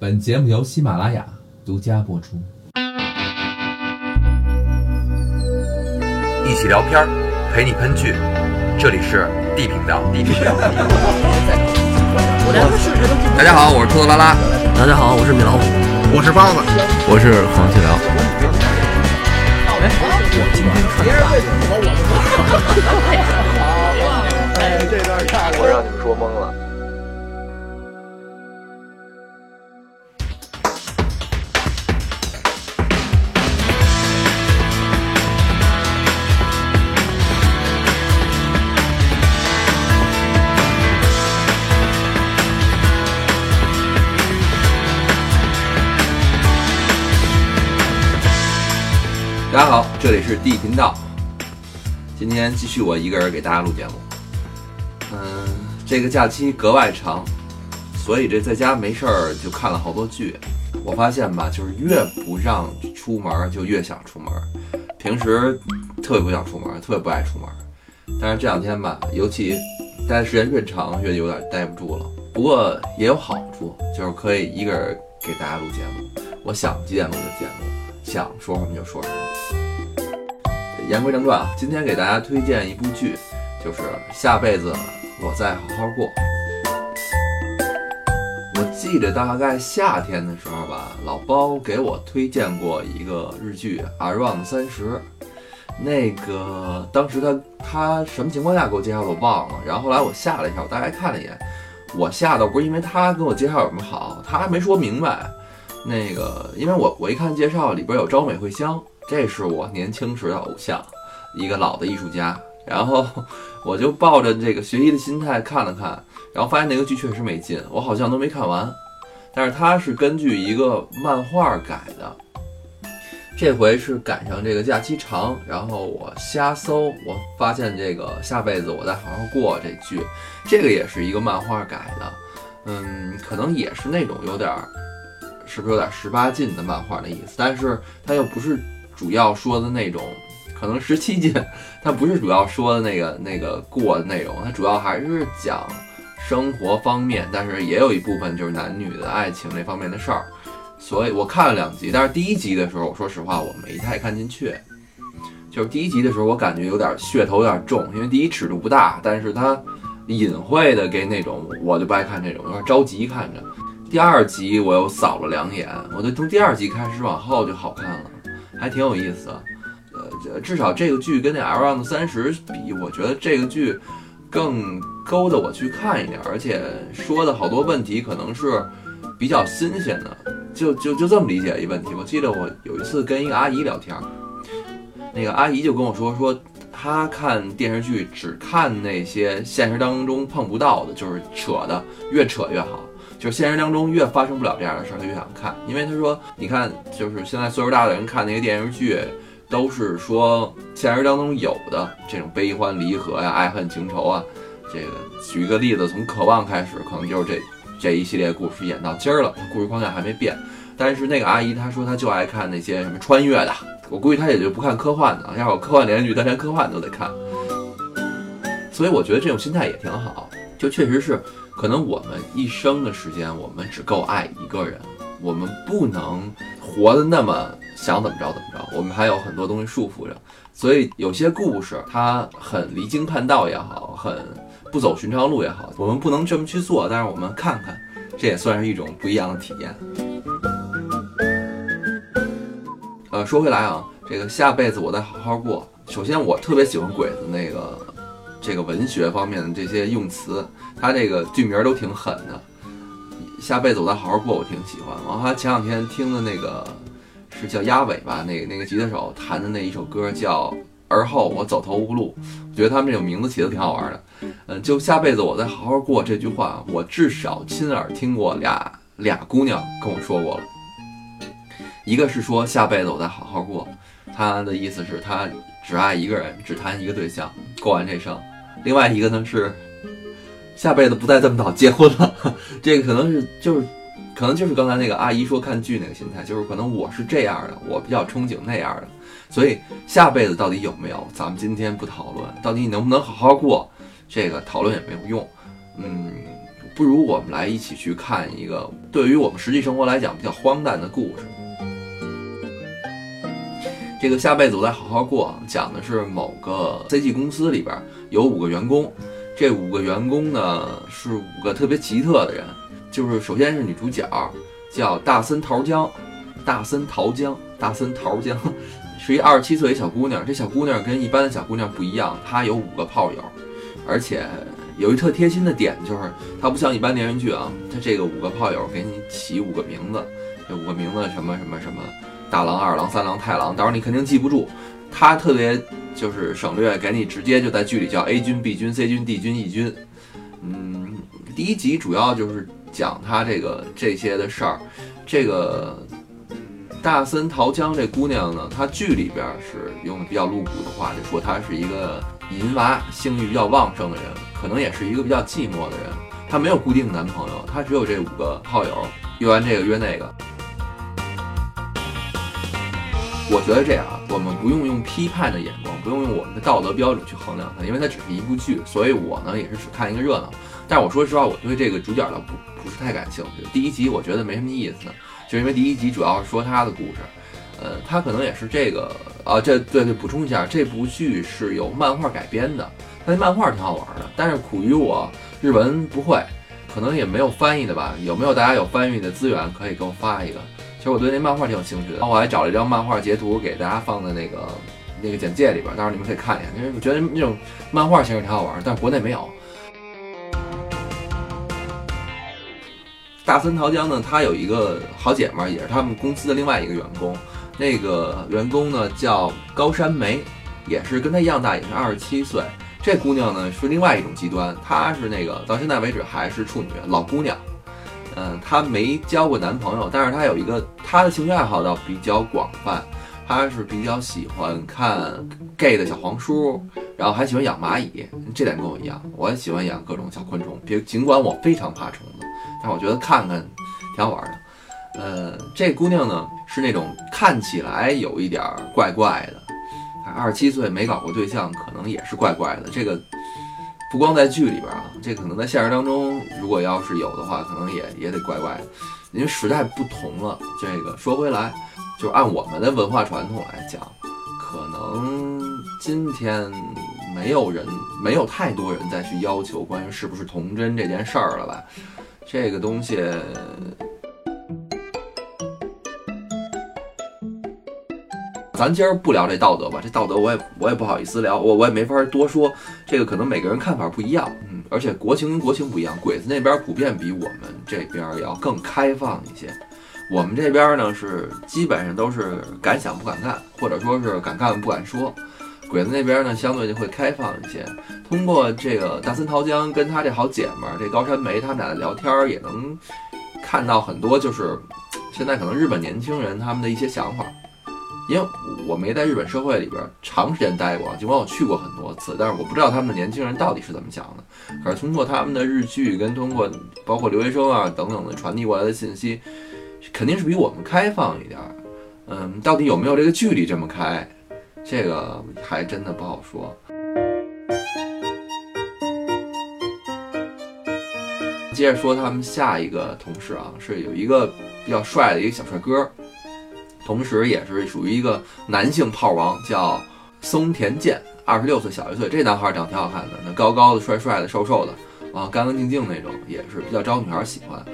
本节目由喜马拉雅独家播出。一起聊天儿，陪你喷剧，这里是 D 频道。D 频道。大家好，我是兔子拉拉。大家好，我是米老虎，我是包子，我是黄继辽。我让你们说懵了。大家好，这里是 D 频道。今天继续我一个人给大家录节目。嗯，这个假期格外长，所以这在家没事儿就看了好多剧。我发现吧，就是越不让出门，就越想出门。平时特别不想出门，特别不爱出门，但是这两天吧，尤其待的时间越长，越有点待不住了。不过也有好处，就是可以一个人给大家录节目，我想几点录就几点录，想说什么就说什么。言归正传啊，今天给大家推荐一部剧，就是《下辈子我再好好过》。我记得大概夏天的时候吧，老包给我推荐过一个日剧《Around 三十》，那个当时他他什么情况下给我介绍的我忘了，然后后来我下了一下，我大概看了一眼，我下的不是因为他跟我介绍有什么好，他还没说明白。那个，因为我我一看介绍里边有招美惠香，这是我年轻时的偶像，一个老的艺术家。然后我就抱着这个学习的心态看了看，然后发现那个剧确实没劲，我好像都没看完。但是它是根据一个漫画改的，这回是赶上这个假期长，然后我瞎搜，我发现这个下辈子我再好好过这剧，这个也是一个漫画改的，嗯，可能也是那种有点。是不是有点十八禁的漫画的意思？但是它又不是主要说的那种，可能十七禁，它不是主要说的那个那个过的内容，它主要还是讲生活方面，但是也有一部分就是男女的爱情那方面的事儿。所以我看了两集，但是第一集的时候，我说实话我没太看进去。就是第一集的时候，我感觉有点噱头有点重，因为第一尺度不大，但是它隐晦的给那种我就不爱看这种，有点着急看着。第二集我又扫了两眼，我就从第二集开始往后就好看了，还挺有意思。呃，至少这个剧跟那《L Round 三十》比，我觉得这个剧更勾得我去看一点，而且说的好多问题可能是比较新鲜的。就就就这么理解一问题。我记得我有一次跟一个阿姨聊天，那个阿姨就跟我说说，她看电视剧只看那些现实当中碰不到的，就是扯的，越扯越好。就现实当中越发生不了这样的事儿，他越想看，因为他说，你看，就是现在岁数大的人看那些电视剧，都是说现实当中有的这种悲欢离合呀、爱恨情仇啊。这个举一个例子，从《渴望》开始，可能就是这这一系列故事演到今儿了，故事框架还没变。但是那个阿姨她说，她就爱看那些什么穿越的，我估计她也就不看科幻的，要有科幻连续剧，她连科幻都得看。所以我觉得这种心态也挺好，就确实是。可能我们一生的时间，我们只够爱一个人，我们不能活得那么想怎么着怎么着，我们还有很多东西束缚着。所以有些故事它很离经叛道也好，很不走寻常路也好，我们不能这么去做，但是我们看看，这也算是一种不一样的体验。呃，说回来啊，这个下辈子我再好好过。首先，我特别喜欢鬼子那个。这个文学方面的这些用词，他这个剧名都挺狠的。下辈子我再好好过，我挺喜欢。然后他前两天听的那个是叫鸭尾吧，那个那个吉他手弹的那一首歌叫《而后我走投无路》，我觉得他们这种名字起的挺好玩的。嗯，就下辈子我再好好过这句话，我至少亲耳听过俩俩姑娘跟我说过了。一个是说下辈子我再好好过，他的意思是他只爱一个人，只谈一个对象，过完这生。另外一个呢是，下辈子不再这么早结婚了。这个可能是就是，可能就是刚才那个阿姨说看剧那个心态，就是可能我是这样的，我比较憧憬那样的。所以下辈子到底有没有，咱们今天不讨论。到底你能不能好好过，这个讨论也没有用。嗯，不如我们来一起去看一个对于我们实际生活来讲比较荒诞的故事。这个下辈子我再好好过，讲的是某个 CG 公司里边有五个员工，这五个员工呢是五个特别奇特的人，就是首先是女主角叫大森桃江，大森桃江，大森桃江是一二十七岁一小姑娘，这小姑娘跟一般的小姑娘不一样，她有五个炮友，而且有一特贴心的点就是她不像一般电视剧啊，她这个五个炮友给你起五个名字，这五个名字什么什么什么。大郎、二郎、三郎、太郎，到时候你肯定记不住。他特别就是省略，给你直接就在剧里叫 A 军、B 军、C 军、D 军、E 军。嗯，第一集主要就是讲他这个这些的事儿。这个大森桃江这姑娘呢，她剧里边是用的比较露骨的话，就说她是一个淫娃，性欲比较旺盛的人，可能也是一个比较寂寞的人。她没有固定男朋友，她只有这五个炮友，约完这个约那个。我觉得这样啊，我们不用用批判的眼光，不用用我们的道德标准去衡量它，因为它只是一部剧，所以我呢也是只看一个热闹。但我说实话，我对这个主角倒不不是太感兴趣。第一集我觉得没什么意思，就因为第一集主要是说他的故事，呃，他可能也是这个啊，这对对，补充一下，这部剧是由漫画改编的，那漫画挺好玩的，但是苦于我日文不会，可能也没有翻译的吧？有没有大家有翻译的资源可以给我发一个？其实我对那漫画挺有兴趣的，然后我还找了一张漫画截图给大家放在那个那个简介里边，到时候你们可以看一眼，因为我觉得那种漫画形式挺好玩，但国内没有。大森桃江呢，她有一个好姐们，也是他们公司的另外一个员工，那个员工呢叫高山梅，也是跟她一样大，也是二十七岁。这姑娘呢是另外一种极端，她是那个到现在为止还是处女，老姑娘。嗯，她没交过男朋友，但是她有一个她的兴趣爱好倒比较广泛，她是比较喜欢看 gay 的小黄书，然后还喜欢养蚂蚁，这点跟我一样，我也喜欢养各种小昆虫，别尽管我非常怕虫子，但我觉得看看挺好玩的。呃，这姑娘呢是那种看起来有一点怪怪的，二十七岁没搞过对象，可能也是怪怪的。这个。不光在剧里边啊，这可能在现实当中，如果要是有的话，可能也也得怪怪的，因为时代不同了。这个说回来，就按我们的文化传统来讲，可能今天没有人，没有太多人再去要求关于是不是童真这件事儿了吧？这个东西。咱今儿不聊这道德吧，这道德我也我也不好意思聊，我我也没法多说。这个可能每个人看法不一样，嗯，而且国情跟国情不一样，鬼子那边普遍比我们这边要更开放一些。我们这边呢是基本上都是敢想不敢干，或者说是敢干不敢说。鬼子那边呢相对就会开放一些。通过这个大森桃江跟他这好姐们儿这高山梅他们俩的聊天，也能看到很多就是现在可能日本年轻人他们的一些想法。因为我没在日本社会里边长时间待过，尽管我去过很多次，但是我不知道他们的年轻人到底是怎么想的。可是通过他们的日剧跟通过包括留学生啊等等的传递过来的信息，肯定是比我们开放一点。嗯，到底有没有这个距离这么开，这个还真的不好说。接着说他们下一个同事啊，是有一个比较帅的一个小帅哥。同时，也是属于一个男性炮王，叫松田健，二十六岁，小一岁。这男孩长挺好看的，那高高的、帅帅的、瘦瘦的，啊，干干净净那种，也是比较招女孩喜欢。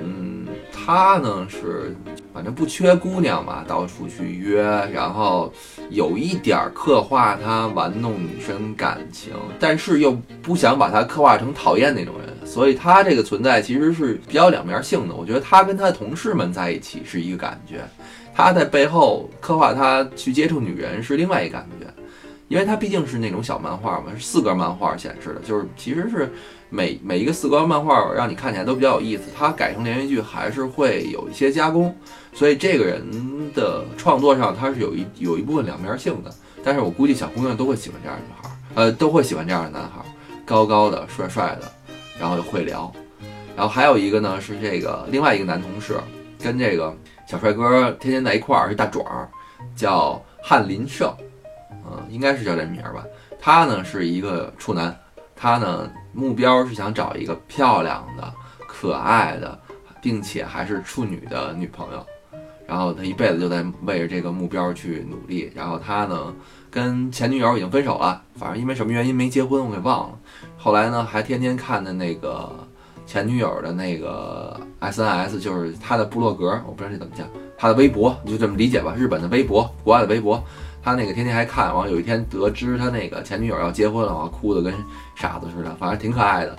嗯，他呢是反正不缺姑娘吧，到处去约，然后有一点刻画他玩弄女生感情，但是又不想把他刻画成讨厌那种人，所以他这个存在其实是比较两面性的。我觉得他跟他的同事们在一起是一个感觉。他在背后刻画他去接触女人是另外一感觉，因为他毕竟是那种小漫画嘛，是四格漫画显示的，就是其实是每每一个四格漫画让你看起来都比较有意思。他改成连续剧还是会有一些加工，所以这个人的创作上他是有一有一部分两面性的。但是我估计小姑娘都会喜欢这样的女孩，呃，都会喜欢这样的男孩，高高的、帅帅的，然后又会聊。然后还有一个呢是这个另外一个男同事跟这个。小帅哥天天在一块儿，是大爪儿，叫翰林胜，嗯，应该是叫这名儿吧。他呢是一个处男，他呢目标是想找一个漂亮的，可爱的，并且还是处女的女朋友。然后他一辈子就在为着这个目标去努力。然后他呢，跟前女友已经分手了，反正因为什么原因没结婚，我给忘了。后来呢，还天天看的那个前女友的那个 SNS，就是他的部落格，我不知道这怎么讲，他的微博，你就这么理解吧，日本的微博，国外的微博。他那个天天还看，完有一天得知他那个前女友要结婚了，完哭的跟傻子似的，反正挺可爱的。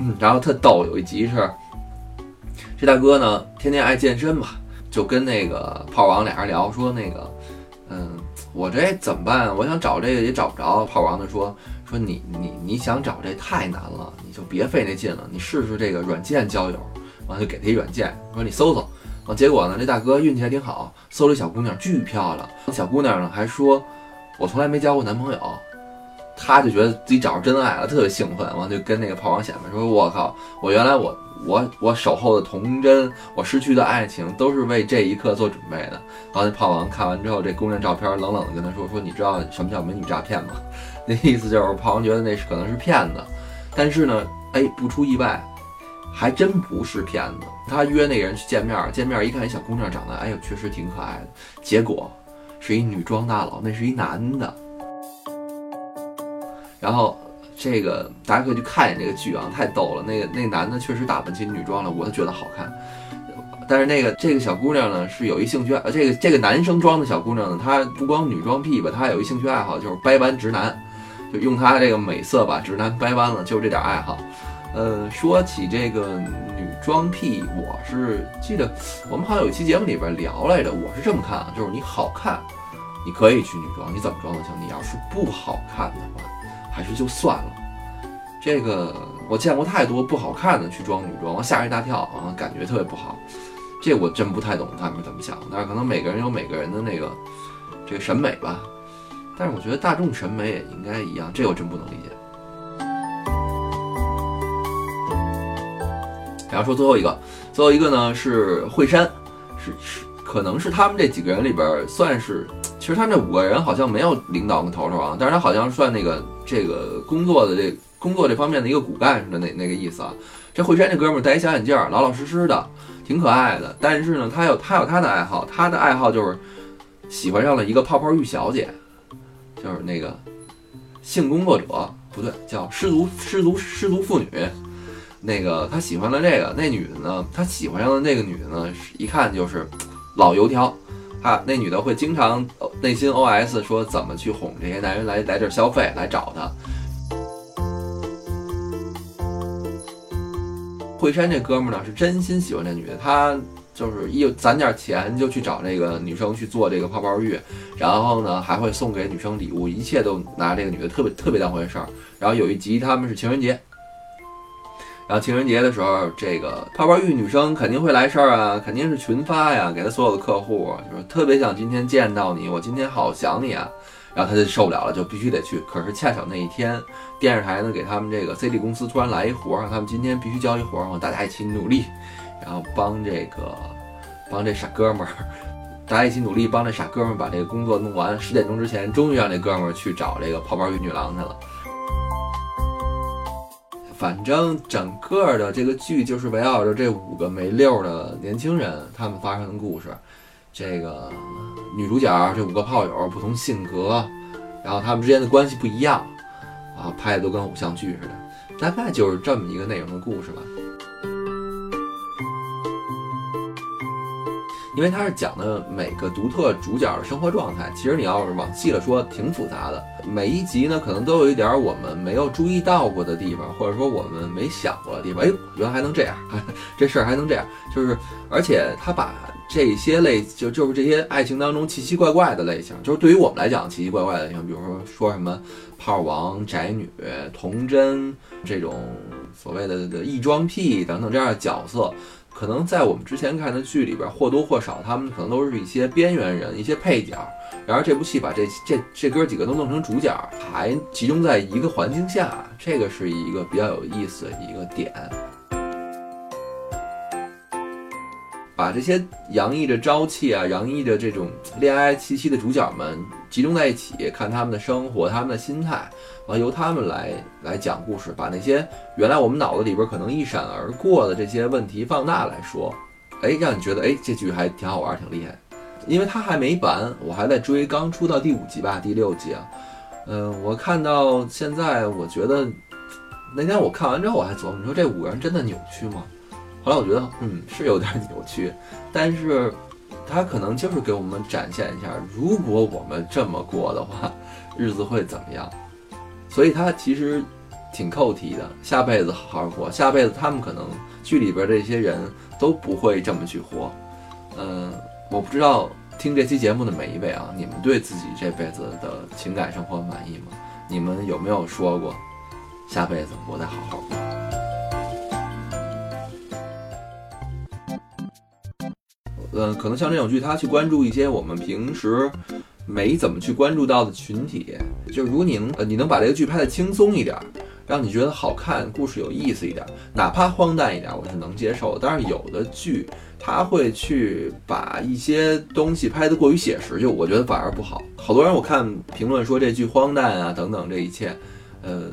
嗯，然后特逗，有一集是这大哥呢，天天爱健身嘛。就跟那个炮王俩人聊，说那个，嗯，我这怎么办？我想找这个也找不着。炮王就说说你你你想找这太难了，就别费那劲了，你试试这个软件交友。完就给他一软件，说你搜搜。完结果呢，这大哥运气还挺好，搜了一小姑娘巨漂亮。小姑娘呢还说，我从来没交过男朋友。他就觉得自己找着真爱了，特别兴奋。完就跟那个炮王显摆说，我靠，我原来我。我我守候的童真，我失去的爱情，都是为这一刻做准备的。然后那炮王看完之后，这姑娘照片冷冷的跟他说：“说你知道什么叫美女诈骗吗？” 那意思就是炮王觉得那是可能是骗子。但是呢，哎，不出意外，还真不是骗子。他约那个人去见面，见面一看，一小姑娘长得，哎呦，确实挺可爱的。结果是一女装大佬，那是一男的。然后。这个大家可以去看一眼这个剧啊，太逗了。那个那男的确实打扮起女装了，我都觉得好看。但是那个这个小姑娘呢，是有一兴趣，这个这个男生装的小姑娘呢，她不光女装癖吧，她还有一兴趣爱好，就是掰弯直男，就用她这个美色把直男掰弯了，就这点爱好。呃，说起这个女装癖，我是记得我们好像有一期节目里边聊来着，我是这么看啊，就是你好看，你可以去女装，你怎么装都行。你要是不好看的话。还是就算了，这个我见过太多不好看的去装女装，吓一大跳啊，感觉特别不好。这我真不太懂他们怎么想，但是可能每个人有每个人的那个这个审美吧。但是我觉得大众审美也应该一样，这我真不能理解。然后说最后一个，最后一个呢是惠山，是是可能是他们这几个人里边算是。其实他们这五个人好像没有领导跟头头啊，但是他好像算那个这个工作的这工作这方面的一个骨干似的那那个意思啊。这惠山这哥们儿戴一小眼镜，老老实实的，挺可爱的。但是呢，他有他有他的爱好，他的爱好就是喜欢上了一个泡泡浴小姐，就是那个性工作者不对，叫失足失足失足妇女。那个他喜欢了这个那女的呢，他喜欢上的那个女的呢，一看就是老油条。啊，那女的会经常内心 OS 说怎么去哄这些男人来来这儿消费来找她。惠山这哥们儿呢是真心喜欢这女的，他就是一攒点钱就去找这个女生去做这个泡泡浴，然后呢还会送给女生礼物，一切都拿这个女的特别特别当回事儿。然后有一集他们是情人节。然后情人节的时候，这个泡泡浴女生肯定会来事儿啊，肯定是群发呀，给她所有的客户，就是特别想今天见到你，我今天好想你啊。然后她就受不了了，就必须得去。可是恰巧那一天，电视台呢给他们这个 CD 公司突然来一活儿，让他们今天必须交一活儿，大家一起努力，然后帮这个帮这傻哥们儿，大家一起努力帮这傻哥们儿把这个工作弄完，十点钟之前终于让这哥们儿去找这个泡泡浴女郎去了。反正整个的这个剧就是围绕着这五个没溜的年轻人他们发生的故事。这个女主角这五个炮友不同性格，然后他们之间的关系不一样，啊，拍的都跟偶像剧似的。大概就是这么一个内容的故事吧。因为它是讲的每个独特主角的生活状态，其实你要是往细了说，挺复杂的。每一集呢，可能都有一点我们没有注意到过的地方，或者说我们没想过的地方。哎，原来还能这样，这事儿还能这样，就是，而且他把这些类，就就是这些爱情当中奇奇怪怪的类型，就是对于我们来讲奇奇怪怪的，像比如说说什么炮王、宅女、童真这种所谓的的异装癖等等这样的角色。可能在我们之前看的剧里边，或多或少他们可能都是一些边缘人、一些配角。然而这部戏把这这这哥几个都弄成主角，还集中在一个环境下，这个是一个比较有意思的一个点。把这些洋溢着朝气啊、洋溢着这种恋爱气息的主角们集中在一起，看他们的生活、他们的心态，完由他们来来讲故事，把那些原来我们脑子里边可能一闪而过的这些问题放大来说，哎，让你觉得哎这剧还挺好玩、挺厉害。因为它还没完，我还在追，刚出到第五集吧，第六集啊。嗯，我看到现在，我觉得那天我看完之后，我还琢磨，你说这五个人真的扭曲吗？后来我觉得，嗯，是有点扭曲，但是他可能就是给我们展现一下，如果我们这么过的话，日子会怎么样。所以他其实挺扣题的，下辈子好好过，下辈子他们可能剧里边这些人都不会这么去活。嗯。我不知道听这期节目的每一位啊，你们对自己这辈子的情感生活满意吗？你们有没有说过，下辈子我再好好过？嗯，可能像这种剧，它去关注一些我们平时没怎么去关注到的群体。就如果你能，呃，你能把这个剧拍的轻松一点。让你觉得好看，故事有意思一点，哪怕荒诞一点，我是能接受。但是有的剧，他会去把一些东西拍得过于写实，就我觉得反而不好。好多人我看评论说这剧荒诞啊，等等这一切，呃，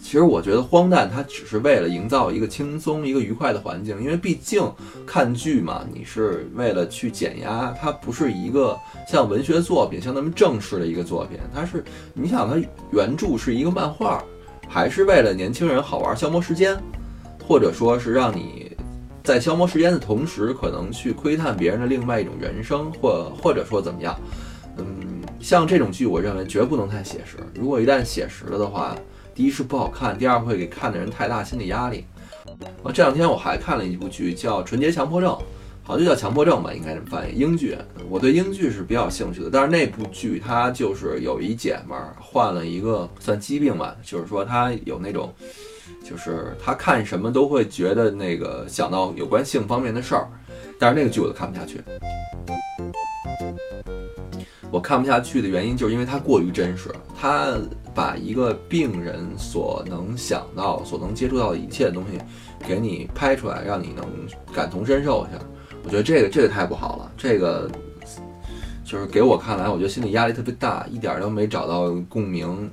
其实我觉得荒诞，它只是为了营造一个轻松、一个愉快的环境。因为毕竟看剧嘛，你是为了去减压，它不是一个像文学作品，像那么正式的一个作品。它是，你想，它原著是一个漫画。还是为了年轻人好玩消磨时间，或者说是让你在消磨时间的同时，可能去窥探别人的另外一种人生，或或者说怎么样？嗯，像这种剧，我认为绝不能太写实。如果一旦写实了的话，第一是不好看，第二会给看的人太大心理压力。啊，这两天我还看了一部剧，叫《纯洁强迫症》。好像就叫强迫症吧，应该这么翻译。英剧，我对英剧是比较兴趣的。但是那部剧它就是有一姐们儿患了一个算疾病吧，就是说她有那种，就是她看什么都会觉得那个想到有关性方面的事儿。但是那个剧我都看不下去。我看不下去的原因就是因为它过于真实，它把一个病人所能想到、所能接触到的一切东西给你拍出来，让你能感同身受一下。我觉得这个这个太不好了，这个就是给我看来，我觉得心理压力特别大，一点都没找到共鸣。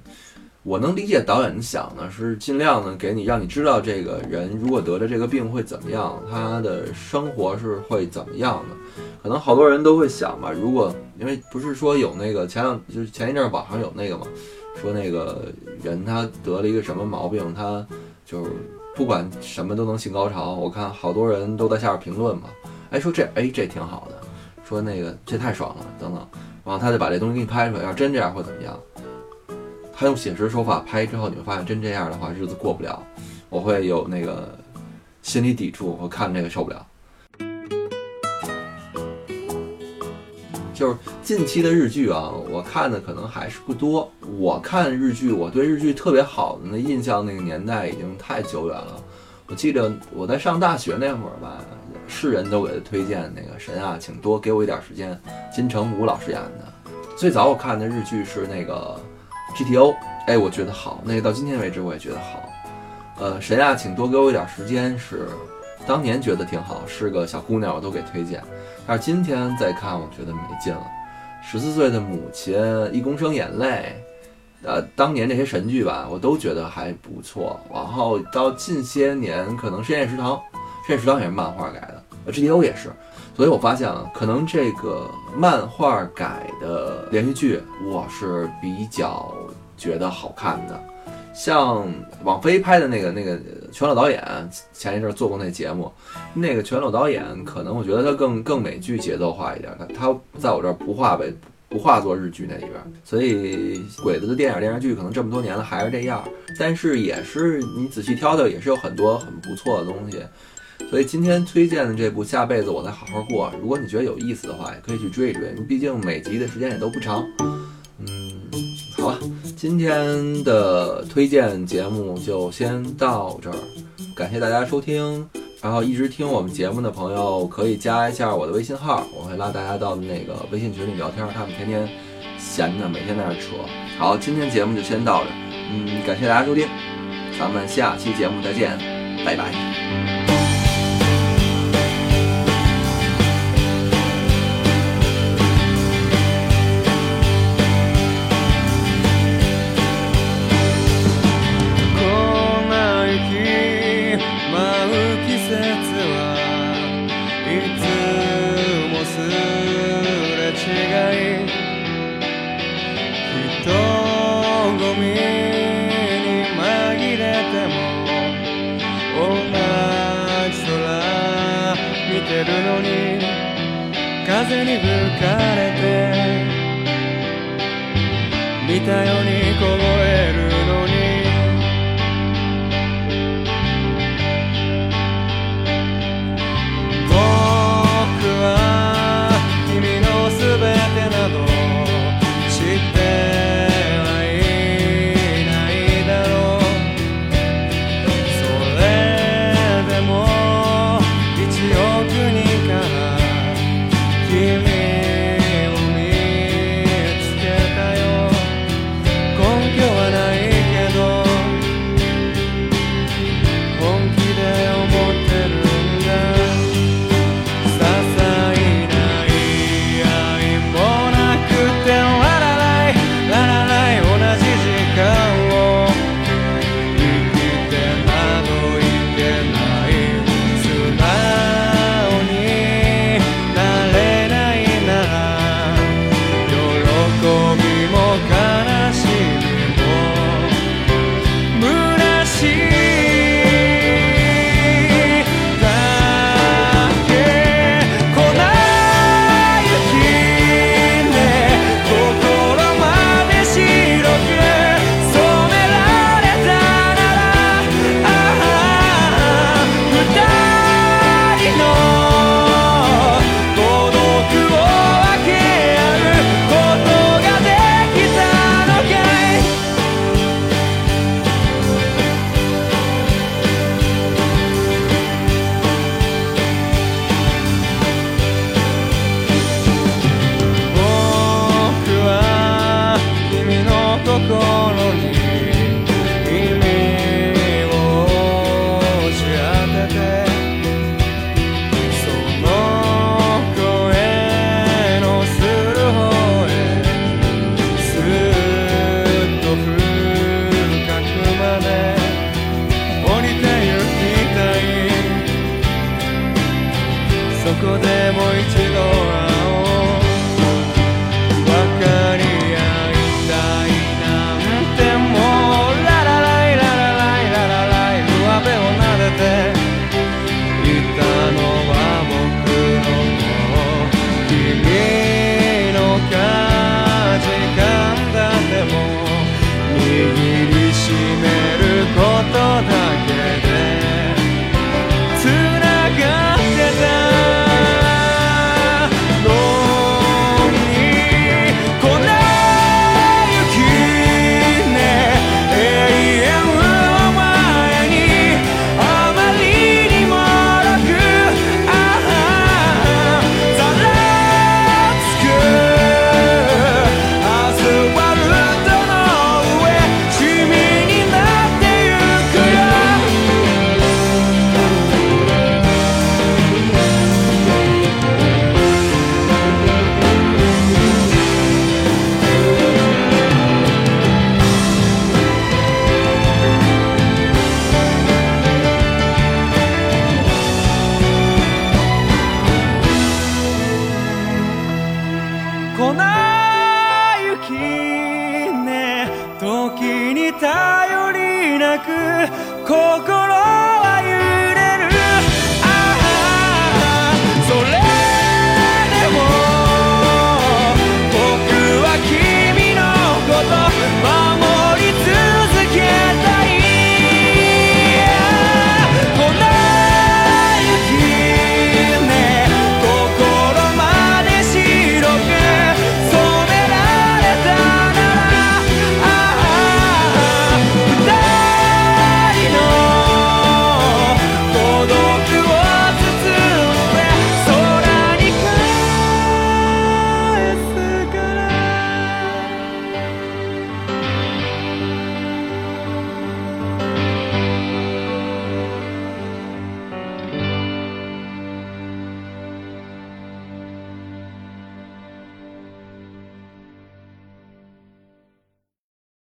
我能理解导演想的是尽量的给你，让你知道这个人如果得了这个病会怎么样，他的生活是会怎么样的。可能好多人都会想吧，如果因为不是说有那个前两就是前一阵网上有那个嘛，说那个人他得了一个什么毛病，他就不管什么都能性高潮。我看好多人都在下边评论嘛。哎，说这哎这挺好的，说那个这太爽了，等等，然后他就把这东西给你拍出来，要真这样会怎么样？他用写实手法拍之后，你会发现真这样的话日子过不了，我会有那个心理抵触，我看这个受不了。就是近期的日剧啊，我看的可能还是不多。我看日剧，我对日剧特别好的那印象，那个年代已经太久远了。我记得我在上大学那会儿吧。是人都给他推荐那个神啊，请多给我一点时间。金城武老师演的，最早我看的日剧是那个 GTO，哎，我觉得好，那个到今天为止我也觉得好。呃，神啊，请多给我一点时间是当年觉得挺好，是个小姑娘我都给推荐，但是今天再看我觉得没劲了。十四岁的母亲，一公升眼泪，呃，当年那些神剧吧，我都觉得还不错。然后到近些年，可能深夜食堂。深夜食堂也是漫画改的，呃，G T O 也是，所以我发现了，可能这个漫画改的连续剧，我是比较觉得好看的。像网飞拍的那个那个全裸导演，前一阵做过那节目，那个全裸导演，可能我觉得他更更美剧节奏化一点，他他在我这儿不化为不化作日剧那里边，所以鬼子的电影电视剧可能这么多年了还是这样，但是也是你仔细挑挑，也是有很多很不错的东西。所以今天推荐的这部《下辈子我再好好过》，如果你觉得有意思的话，也可以去追一追。毕竟每集的时间也都不长。嗯，好吧，今天的推荐节目就先到这儿，感谢大家收听。然后一直听我们节目的朋友可以加一下我的微信号，我会拉大家到那个微信群里聊天。他们天天闲的，每天在那扯。好，今天节目就先到这儿。嗯，感谢大家收听，咱们下期节目再见，拜拜。てるのに風に吹かれて見たように